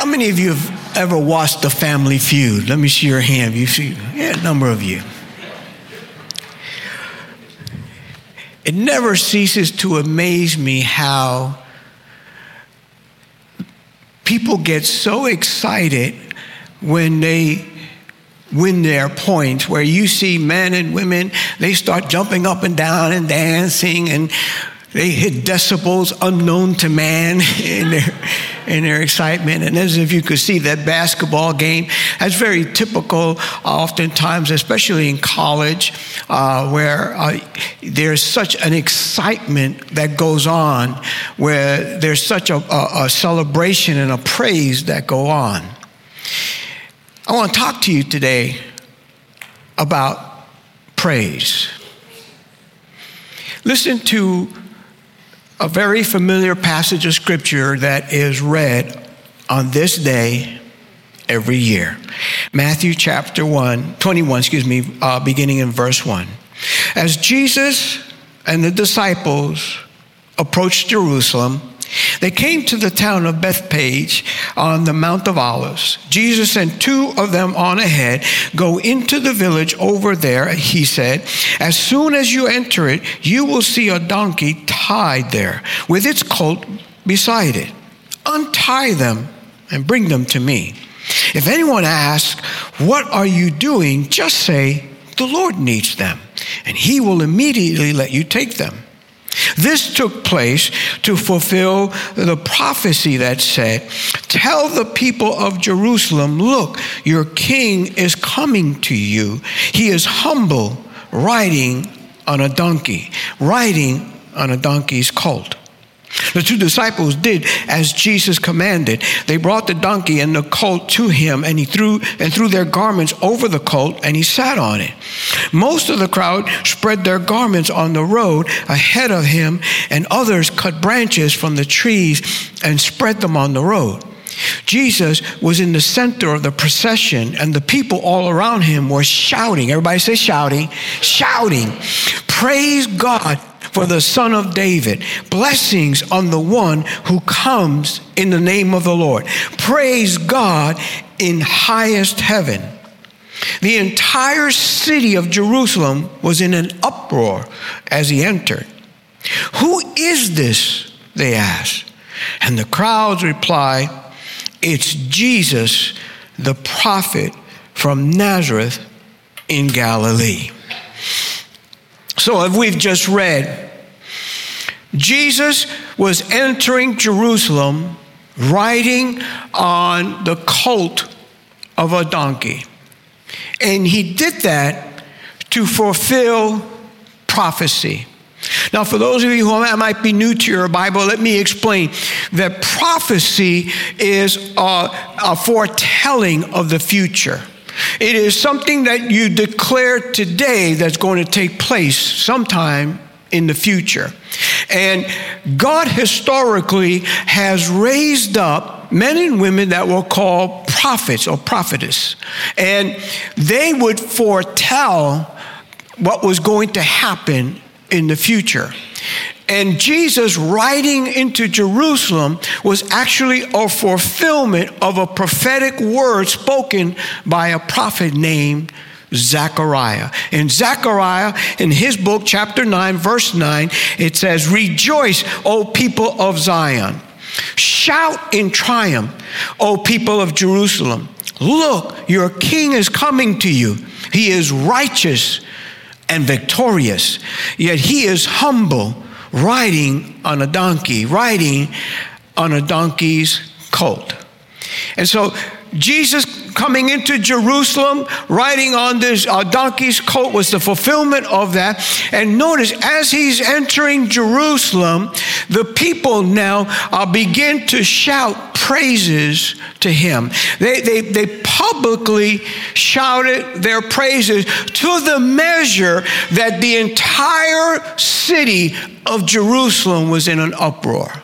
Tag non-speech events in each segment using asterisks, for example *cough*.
How many of you have ever watched The Family Feud? Let me see your hand. You see, yeah, a number of you. It never ceases to amaze me how people get so excited when they win their points where you see men and women they start jumping up and down and dancing and they hit decibels unknown to man *laughs* in their excitement. And as if you could see that basketball game, that's very typical, oftentimes, especially in college, uh, where uh, there's such an excitement that goes on, where there's such a, a, a celebration and a praise that go on. I want to talk to you today about praise. Listen to a very familiar passage of scripture that is read on this day every year. Matthew chapter 1, 21, excuse me, uh, beginning in verse 1. As Jesus and the disciples approached Jerusalem, they came to the town of Bethphage on the Mount of Olives. Jesus sent two of them on ahead. Go into the village over there, he said. As soon as you enter it, you will see a donkey tied there with its colt beside it. Untie them and bring them to me. If anyone asks, What are you doing? just say, The Lord needs them, and he will immediately let you take them. This took place to fulfill the prophecy that said, Tell the people of Jerusalem, look, your king is coming to you. He is humble, riding on a donkey, riding on a donkey's colt. The two disciples did as Jesus commanded. They brought the donkey and the colt to him, and he threw and threw their garments over the colt, and he sat on it. Most of the crowd spread their garments on the road ahead of him, and others cut branches from the trees and spread them on the road. Jesus was in the center of the procession, and the people all around him were shouting. Everybody say shouting, shouting, Praise God for the Son of David. Blessings on the one who comes in the name of the Lord. Praise God in highest heaven. The entire city of Jerusalem was in an uproar as he entered. Who is this? They asked. And the crowds reply, It's Jesus, the prophet from Nazareth in Galilee. So, if we've just read, Jesus was entering Jerusalem riding on the colt of a donkey. And he did that to fulfill prophecy. Now, for those of you who might be new to your Bible, let me explain that prophecy is a, a foretelling of the future. It is something that you declare today that's going to take place sometime in the future. And God historically has raised up men and women that were called prophets or prophetess. And they would foretell what was going to happen in the future. And Jesus riding into Jerusalem was actually a fulfillment of a prophetic word spoken by a prophet named Zechariah. In Zechariah, in his book, chapter 9, verse 9, it says, Rejoice, O people of Zion. Shout in triumph, O people of Jerusalem. Look, your king is coming to you. He is righteous and victorious, yet he is humble riding on a donkey, riding on a donkey's colt. And so Jesus coming into Jerusalem, riding on this uh, donkey's coat was the fulfillment of that. And notice, as he's entering Jerusalem, the people now uh, begin to shout praises to him. They, they, they publicly shouted their praises to the measure that the entire city of Jerusalem was in an uproar.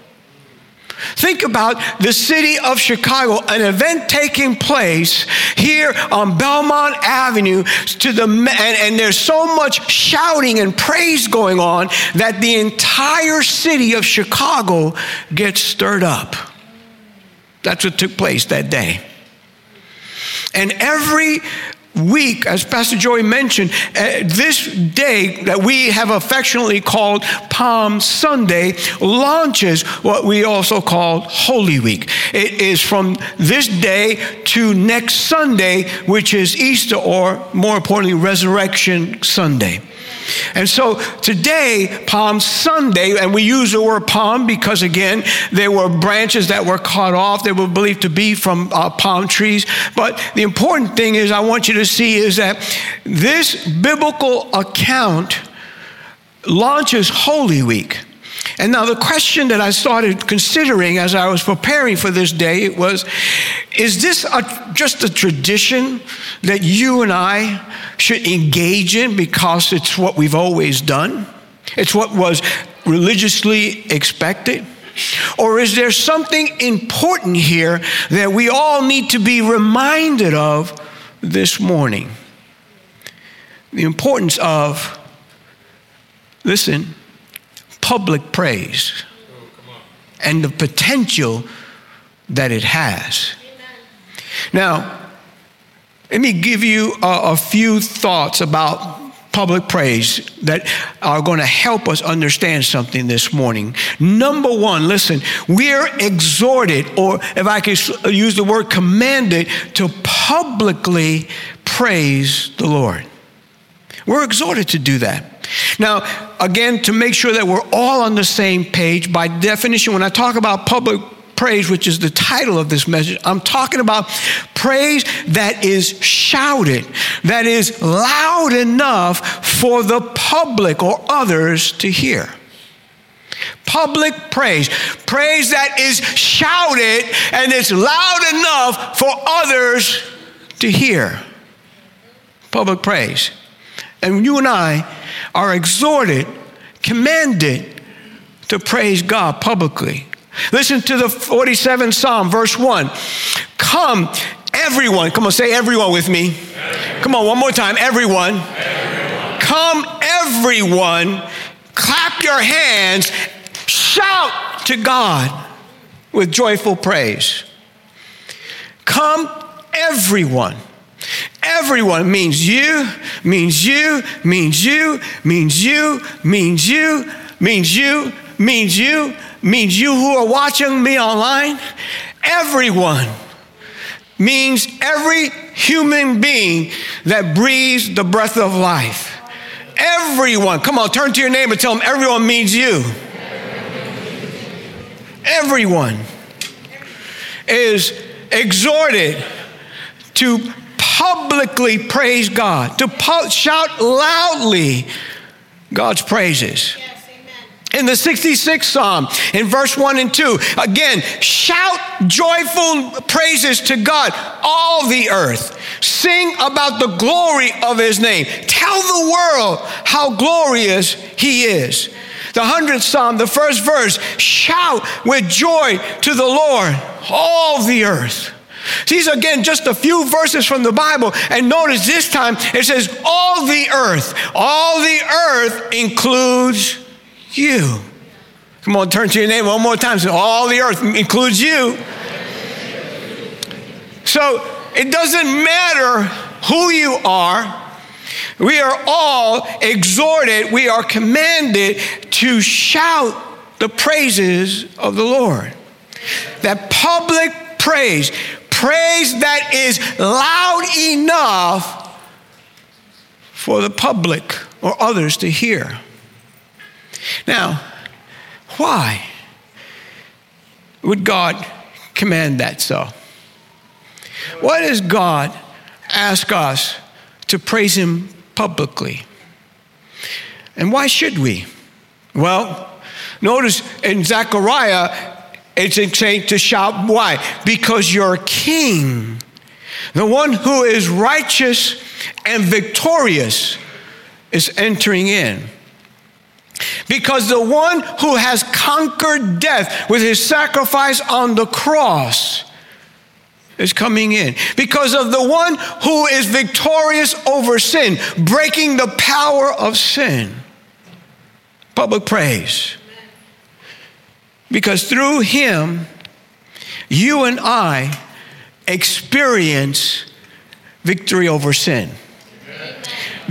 Think about the city of Chicago, an event taking place here on Belmont Avenue to the and, and, there's so much shouting and praise going on that the entire city of Chicago gets stirred up. That's what took place that day. And every week, as Pastor Joey mentioned, uh, this day that we have affectionately called Palm Sunday launches what we also call Holy Week. It is from this day to next Sunday, which is Easter, or more importantly, Resurrection Sunday. And so today, Palm Sunday, and we use the word palm because, again, there were branches that were cut off. They were believed to be from uh, palm trees. But the important thing is, I want you to see is that this biblical account launches Holy Week. And now the question that I started considering as I was preparing for this day was is this a, just a tradition that you and I should engage in because it's what we've always done? It's what was religiously expected? Or is there something important here that we all need to be reminded of this morning? The importance of, listen, public praise and the potential that it has. Now, let me give you a, a few thoughts about public praise that are going to help us understand something this morning. Number one, listen, we're exhorted, or if I could use the word commanded, to publicly praise the Lord. We're exhorted to do that. Now, again, to make sure that we're all on the same page, by definition, when I talk about public praise, which is the title of this message, I'm talking about praise that is shouted, that is loud enough for the public or others to hear. Public praise, praise that is shouted and it's loud enough for others to hear. Public praise. And you and I are exhorted, commanded to praise God publicly. Listen to the 47th Psalm, verse 1. Come, everyone. Come on, say everyone with me. Everyone. Come on, one more time. Everyone. everyone. Come, everyone. Clap your hands. Shout to God with joyful praise. Come, everyone. Everyone means you, means you, means you, means you, means you, means you, means you, means you who are watching me online. Everyone means every human being that breathes the breath of life. Everyone, come on, turn to your neighbor, tell them everyone means you. Everyone is exhorted to publicly praise God, to pu- shout loudly God's praises. Yes, in the 66th Psalm, in verse 1 and 2, again, shout joyful praises to God, all the earth. Sing about the glory of his name. Tell the world how glorious he is. The 100th Psalm, the first verse, shout with joy to the Lord, all the earth. These again just a few verses from the Bible. And notice this time it says, All the earth. All the earth includes you. Come on, turn to your name one more time. Say, All the earth includes you. So it doesn't matter who you are. We are all exhorted, we are commanded to shout the praises of the Lord. That public praise, praise that is loud enough for the public or others to hear. Now, why would God command that so? Why does God ask us to praise Him publicly? And why should we? Well, notice in Zechariah, it's saying to shout, why? Because your king, the one who is righteous and victorious, is entering in. Because the one who has conquered death with his sacrifice on the cross is coming in. Because of the one who is victorious over sin, breaking the power of sin. Public praise. Because through him, you and I experience victory over sin.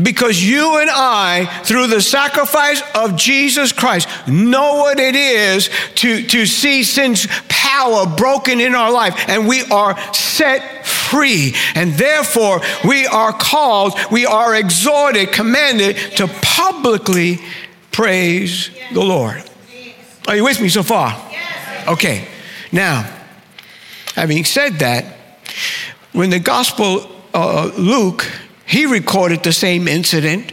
Because you and I, through the sacrifice of Jesus Christ, know what it is to, to see sin's power broken in our life, and we are set free. And therefore, we are called, we are exhorted, commanded to publicly praise the Lord. Are you with me so far? Okay. Now, having said that, when the gospel uh, Luke he recorded the same incident,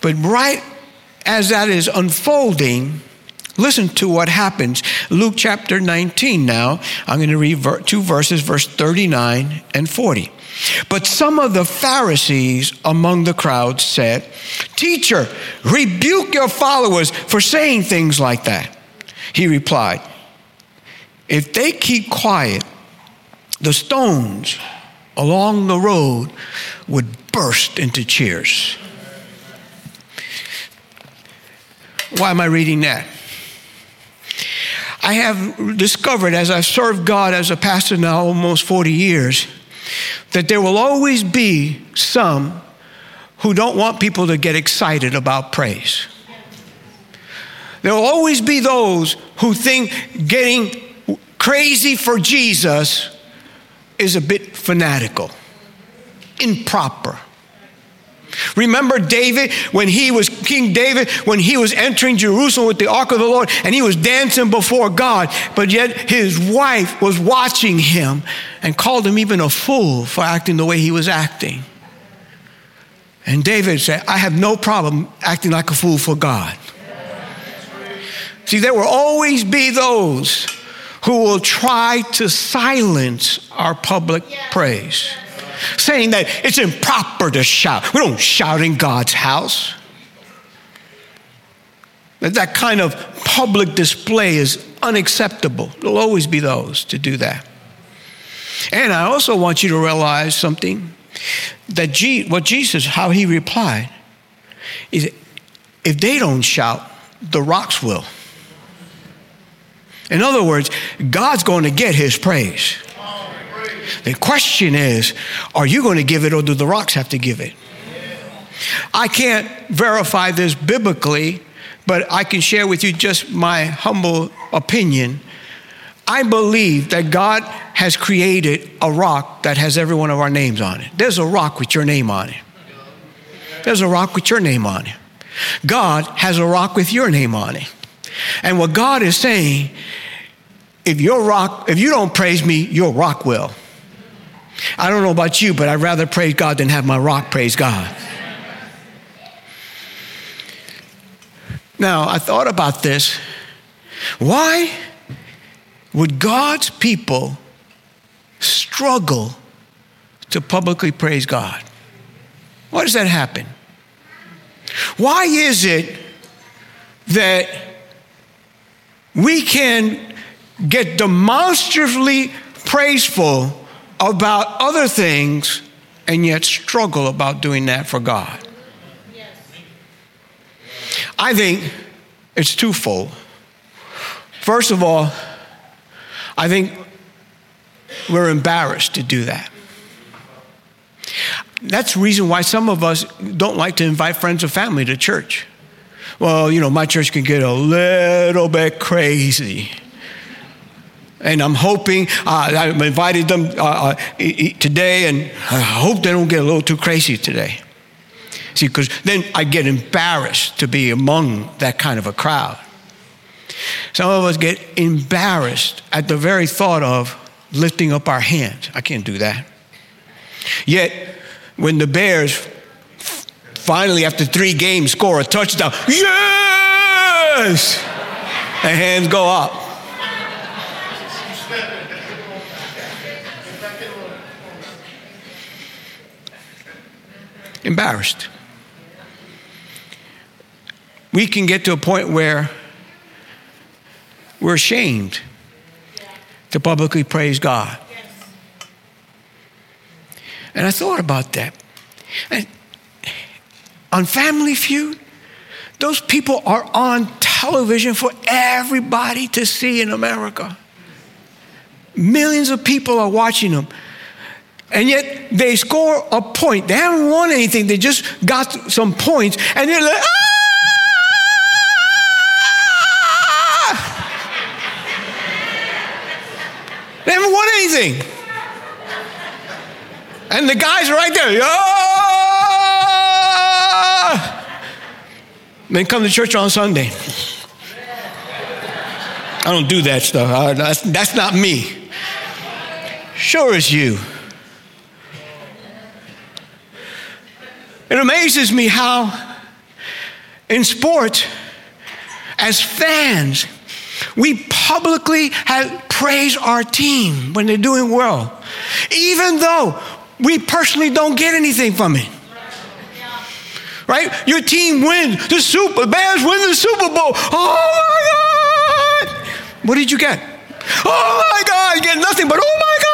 but right as that is unfolding, listen to what happens. Luke chapter 19 now. I'm going to read two verses, verse 39 and 40. But some of the Pharisees among the crowd said, Teacher, rebuke your followers for saying things like that. He replied, If they keep quiet, the stones along the road would burst into cheers. Why am I reading that? I have discovered as I've served God as a pastor now almost 40 years that there will always be some who don't want people to get excited about praise. There will always be those who think getting crazy for Jesus is a bit fanatical, improper. Remember David when he was King David when he was entering Jerusalem with the ark of the Lord and he was dancing before God, but yet his wife was watching him and called him even a fool for acting the way he was acting. And David said, I have no problem acting like a fool for God. See, there will always be those who will try to silence our public praise, saying that it's improper to shout. We don't shout in God's house. That, kind of public display is unacceptable. There'll always be those to do that. And I also want you to realize something that G, what Jesus, how he replied, is if they don't shout, the rocks will. In other words, God's going to get his praise. The question is, are you going to give it or do the rocks have to give it? I can't verify this biblically, but I can share with you just my humble opinion. I believe that God has created a rock that has every one of our names on it. There's a rock with your name on it. There's a rock with your name on it. God has a rock with your name on it. And what God is saying if your rock, if you don't praise me, your rock will. I don't know about you, but I'd rather praise God than have my rock praise God. Now, I thought about this. Why would God's people struggle to publicly praise God? Why does that happen? Why is it that we can get demonstrably praiseful about other things and yet struggle about doing that for God. I think it's twofold. First of all, I think we're embarrassed to do that. That's the reason why some of us don't like to invite friends or family to church. Well, you know, my church can get a little bit crazy. And I'm hoping, uh, I invited them uh, uh today, and I hope they don't get a little too crazy today. See, because then I get embarrassed to be among that kind of a crowd. Some of us get embarrassed at the very thought of lifting up our hands. I can't do that. Yet, when the Bears finally, after three games, score a touchdown, yes! The hands go up. Embarrassed. We can get to a point where we're ashamed to publicly praise God. And I thought about that. And on Family Feud, those people are on television for everybody to see in America. millions of people are watching them. And yet they score a point. They haven't won anything, they just got some points, and they're like, ah! They haven't won anything. And the guys are right there. Ah! Then come to church on Sunday. I don't do that stuff. That's, that's not me. Sure as you. It amazes me how in sports, as fans, we publicly have praise our team when they're doing well, even though we personally don't get anything from it. Right? Your team wins the Super Bears win the Super Bowl. Oh my God! What did you get? Oh my God! You get nothing but oh my God!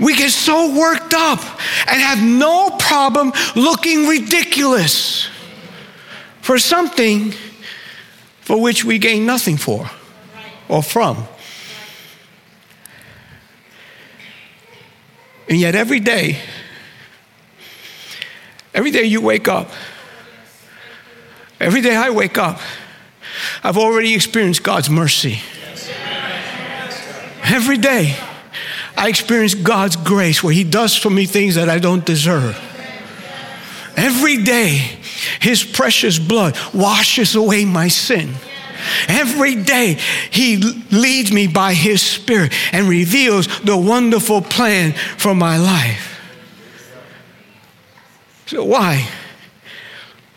We get so worked up and have no problem looking ridiculous for something for which we gain nothing for or from. And yet, every day, every day you wake up, every day I wake up, I've already experienced God's mercy. Every day, I experience God's grace where He does for me things that I don't deserve. Every day, His precious blood washes away my sin. Every day, He leads me by His Spirit and reveals the wonderful plan for my life. So, why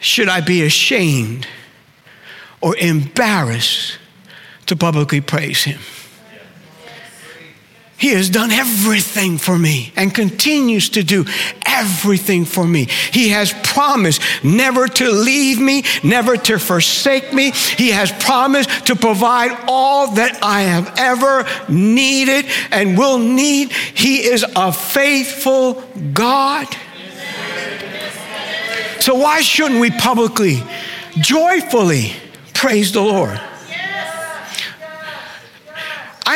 should I be ashamed or embarrassed to publicly praise Him? He has done everything for me and continues to do everything for me. He has promised never to leave me, never to forsake me. He has promised to provide all that I have ever needed and will need. He is a faithful God. So, why shouldn't we publicly, joyfully praise the Lord?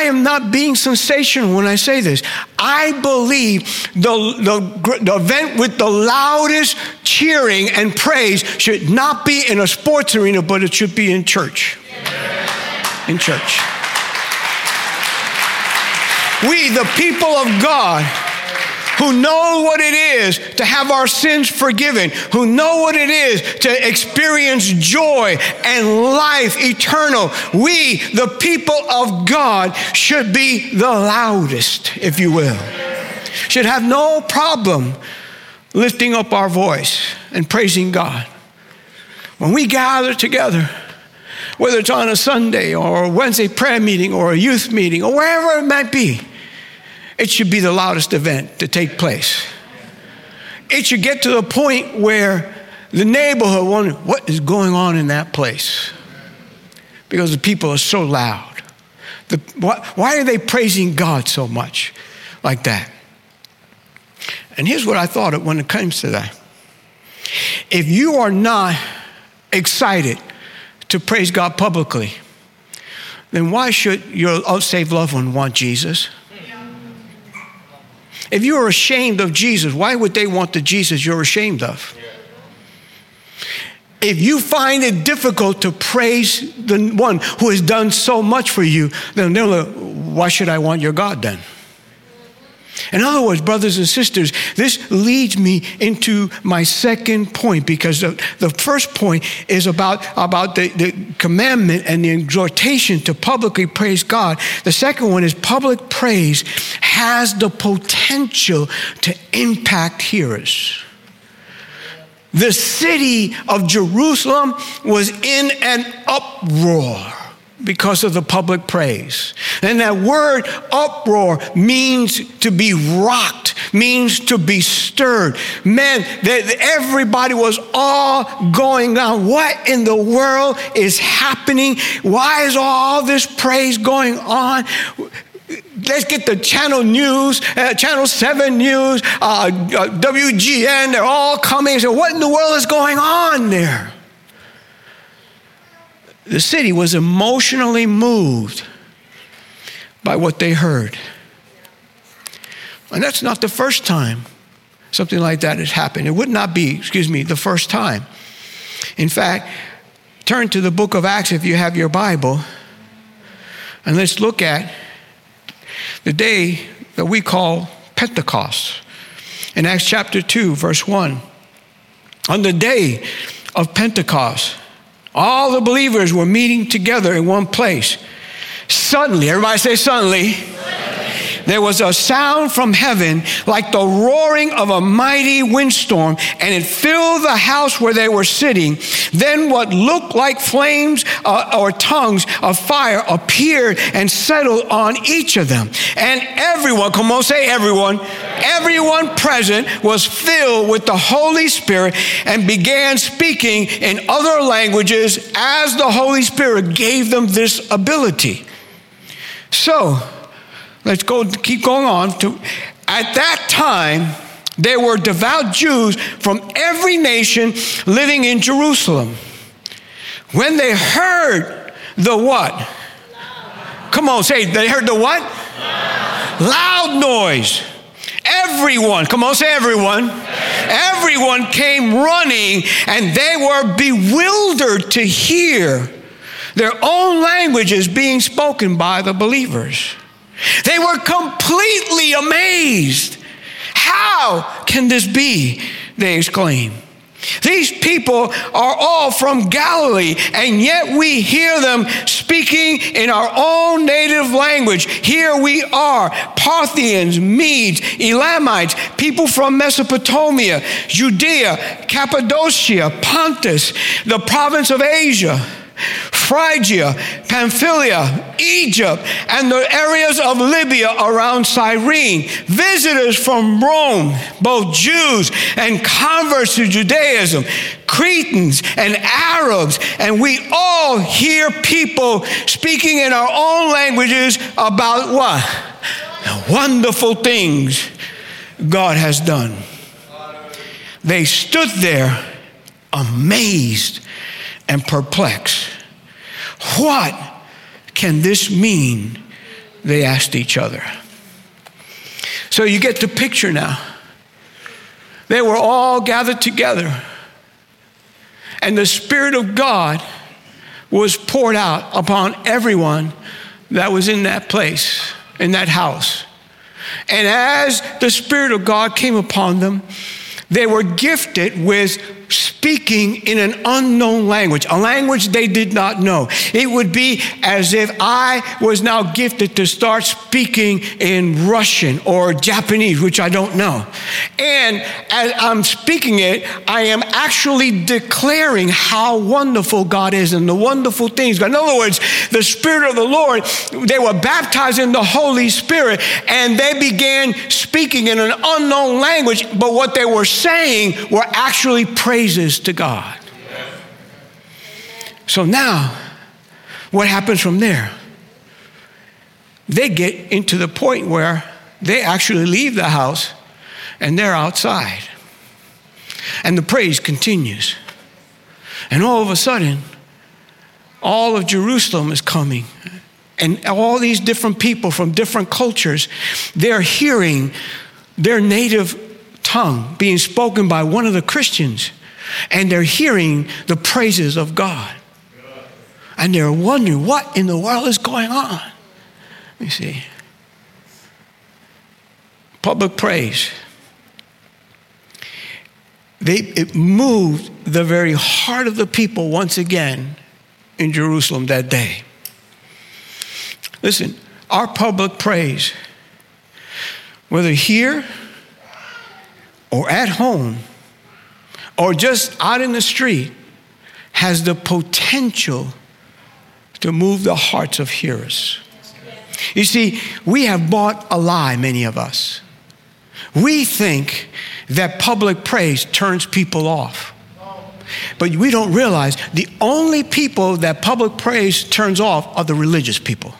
I am not being sensational when I say this. I believe the, the, the, event with the loudest cheering and praise should not be in a sports arena, but it should be in church. In church. We, the people of God, who know what it is to have our sins forgiven, who know what it is to experience joy and life eternal. We, the people of God, should be the loudest, if you will. Should have no problem lifting up our voice and praising God. When we gather together, whether it's on a Sunday or a Wednesday prayer meeting or a youth meeting or wherever it might be, it should be the loudest event to take place. It should get to the point where the neighborhood wonders what is going on in that place because the people are so loud. The, why, why are they praising God so much like that? And here's what I thought when it comes to that. If you are not excited to praise God publicly, then why should your unsaved loved one want Jesus? If you are ashamed of Jesus, why would they want the Jesus you're ashamed of? If you find it difficult to praise the one who has done so much for you, then uh, why should I want your God then? In other words, brothers and sisters, this leads me into my second point because the, the first point is about, about the, the commandment and the exhortation to publicly praise God. The second one is public praise has the potential to impact hearers. The city of Jerusalem was in an uproar because of the public praise. And that word uproar means to be rocked, means to be stirred. Man, that everybody was all going on. What in the world is happening? Why is all this praise going on? Let's get the channel news, uh, channel 7 news, uh, uh, WGN, they're all coming So, What in the world is going on there? The city was emotionally moved by what they heard. And that's not the first time something like that has happened. It would not be, excuse me, the first time. In fact, turn to the book of Acts if you have your Bible, and let's look at the day that we call Pentecost. In Acts chapter 2, verse 1. On the day of Pentecost, all the believers were meeting together in one place. Suddenly, everybody say suddenly there was a sound from heaven like the roaring of a mighty windstorm, and it filled the house where they were sitting. Then what looked like flames uh, or tongues of fire appeared and settled on each of them. And everyone, come on, say everyone, everyone present was filled with the Holy Spirit and began speaking in other languages as the Holy Spirit gave them this ability. So, Let's go, keep going on. To, at that time, there were devout Jews from every nation living in Jerusalem. When they heard the what? Come on, say, they heard the what? Loud noise. Everyone, come on, say everyone. Everyone came running and they were bewildered to hear their own languages being spoken by the believers. They were completely amazed. How can this be? They exclaimed. These people are all from Galilee, and yet we hear them speaking in our own native language. Here we are Parthians, Medes, Elamites, people from Mesopotamia, Judea, Cappadocia, Pontus, the province of Asia Phrygia, Pamphylia, Egypt, and the areas of Libya around Cyrene, visitors from Rome, both Jews and converts to Judaism, Cretans and Arabs, and we all hear people speaking in our own languages about what? The wonderful things God has done. They stood there amazed and perplexed. What can this mean? They asked each other. So you get the picture now. They were all gathered together, and the Spirit of God was poured out upon everyone that was in that place, in that house. And as the Spirit of God came upon them, they were gifted with speaking in an unknown language, a language they did not know. It would be as if I was now gifted to start speaking in Russian or Japanese, which I don't know. And as I'm speaking it, I am actually declaring how wonderful God is and the wonderful things. In other words, the Spirit of the Lord, they were baptized in the Holy Spirit and they began speaking in an unknown language, but what they were saying were actually praise praises to God. So now, what happens from there? They get into the point where they actually leave the house and they're outside. And the praise continues. And all of a sudden, all of Jerusalem is coming. And all these different people from different cultures, they're hearing their native tongue being spoken by one of the Christians and they're hearing the praises of God. And they're wondering what in the world is going on. You see, public praise. They, it moved the very heart of the people once again in Jerusalem that day. Listen, our public praise, whether here or at home, or just out in the street has the potential to move the hearts of hearers. You see, we have bought a lie, many of us. We think that public praise turns people off. But we don't realize the only people that public praise turns off are the religious people.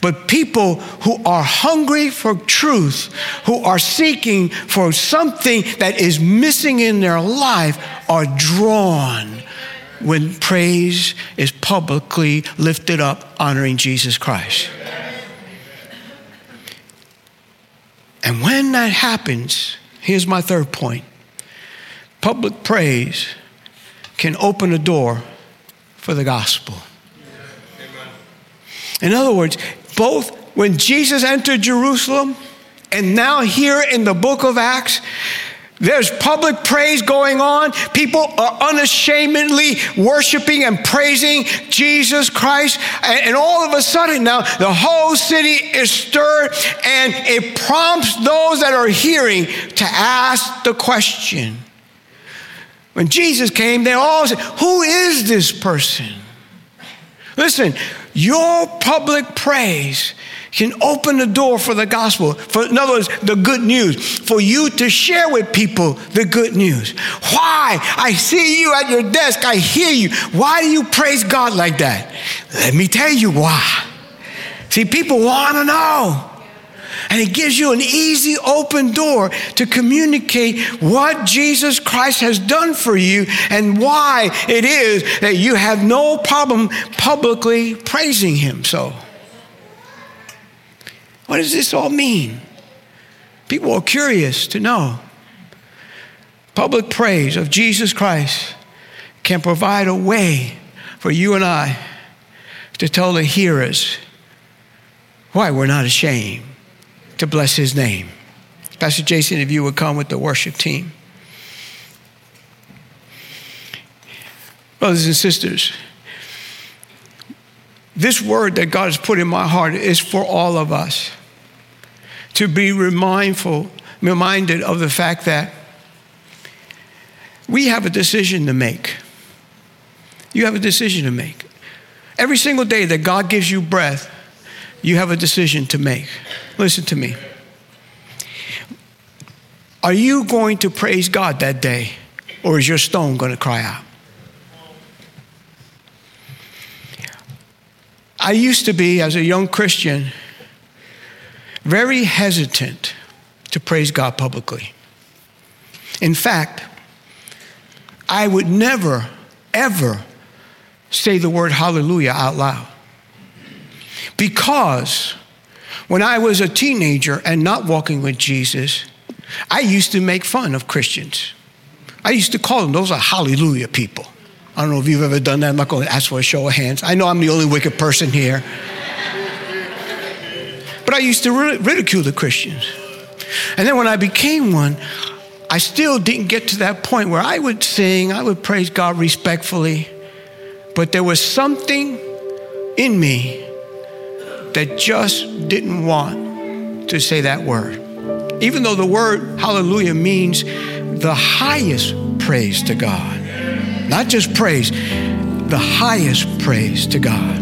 But people who are hungry for truth, who are seeking for something that is missing in their life, are drawn when praise is publicly lifted up, honoring Jesus Christ. And when that happens, here's my third point public praise can open a door for the gospel. In other words, both when Jesus entered Jerusalem and now here in the book of Acts, there's public praise going on. People are unashamedly worshiping and praising Jesus Christ. And, all of a sudden now, the whole city is stirred and it prompts those that are hearing to ask the question. When Jesus came, they all said, Who is this person? Listen, your public praise can open the door for the gospel. For, in other words, the good news. For you to share with people the good news. Why? I see you at your desk. I hear you. Why do you praise God like that? Let me tell you why. See, people want to know. And it gives you an easy open door to communicate what Jesus Christ has done for you and why it is that you have no problem publicly praising Him. So, what does this all mean? People are curious to know. Public praise of Jesus Christ can provide a way for you and I to tell the hearers why we're not ashamed to bless his name. Pastor Jason, if you would come with the worship team. Brothers and sisters, this word that God has put in my heart is for all of us to be remindful, reminded of the fact that we have a decision to make. You have a decision to make. Every single day that God gives you breath, you have a decision to make. Listen to me. Are you going to praise God that day, or is your stone going to cry out? I used to be, as a young Christian, very hesitant to praise God publicly. In fact, I would never, ever say the word hallelujah out loud. Because when I was a teenager and not walking with Jesus, I used to make fun of Christians. I used to call them, those are hallelujah people. I don't know if you've ever done that. I'm not going to ask for a show of hands. I know I'm the only wicked person here. But I used to ridicule the Christians. And then when I became one, I still didn't get to that point where I would sing, I would praise God respectfully, but there was something in me that just didn't want to say that word. Even though the word hallelujah means the highest praise to God, not just praise, the highest praise to God.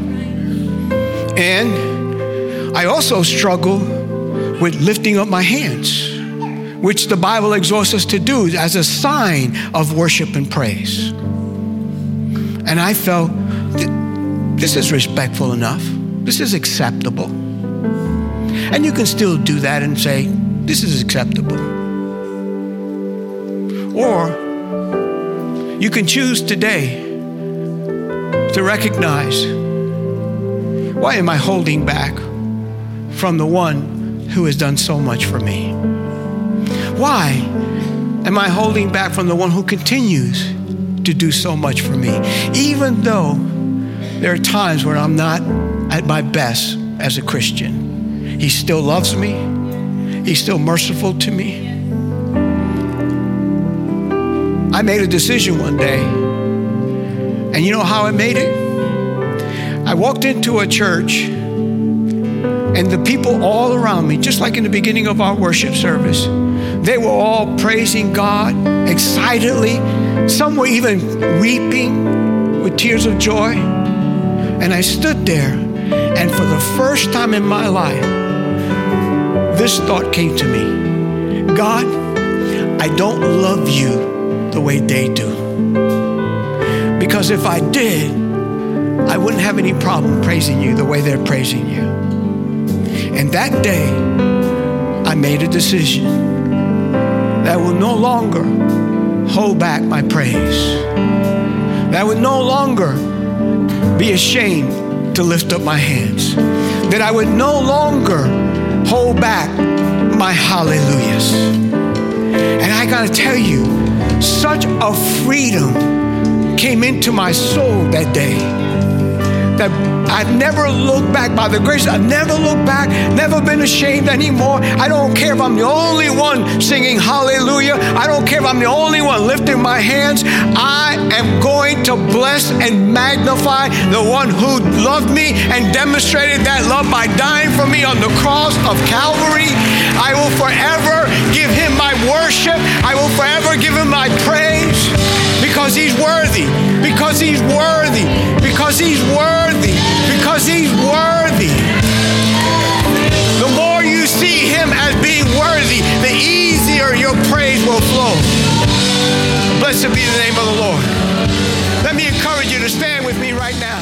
And I also struggle with lifting up my hands, which the Bible exhorts us to do as a sign of worship and praise. And I felt this is respectful enough, this is acceptable. And you can still do that and say, this is acceptable. Or you can choose today to recognize why am I holding back? from the one who has done so much for me? Why am I holding back from the one who continues to do so much for me? Even though there are times where I'm not at my best as a Christian, He still loves me, He's still merciful to me. I made a decision one day, and you know how I made it? I walked into a church and the people all around me, just like in the beginning of our worship service, they were all praising God excitedly. Some were even weeping with tears of joy. And I stood there, and for the first time in my life, this thought came to me God, I don't love you the way they do. Because if I did, I wouldn't have any problem praising you the way they're praising you. And that day, I made a decision that will no longer hold back my praise, That would no longer be ashamed to lift up my hands. That I would no longer hold back my hallelujahs. And I got to tell you, such a freedom came into my soul that day that I've never looked back by the grace. I've never looked back, never been ashamed anymore. I don't care if I'm the only one singing hallelujah. I don't care if I'm the only one lifting my hands. I am going to bless and magnify the one who loved me and demonstrated that love by dying for me on the cross of Calvary. I will forever give him my worship. I will forever give him my praise because he's worthy, because he's worthy, because he's worthy, because he's worthy. The more you see him as being worthy, the easier your praise will flow. Blessed be the name of the Lord. Let me encourage you to stand with me right now.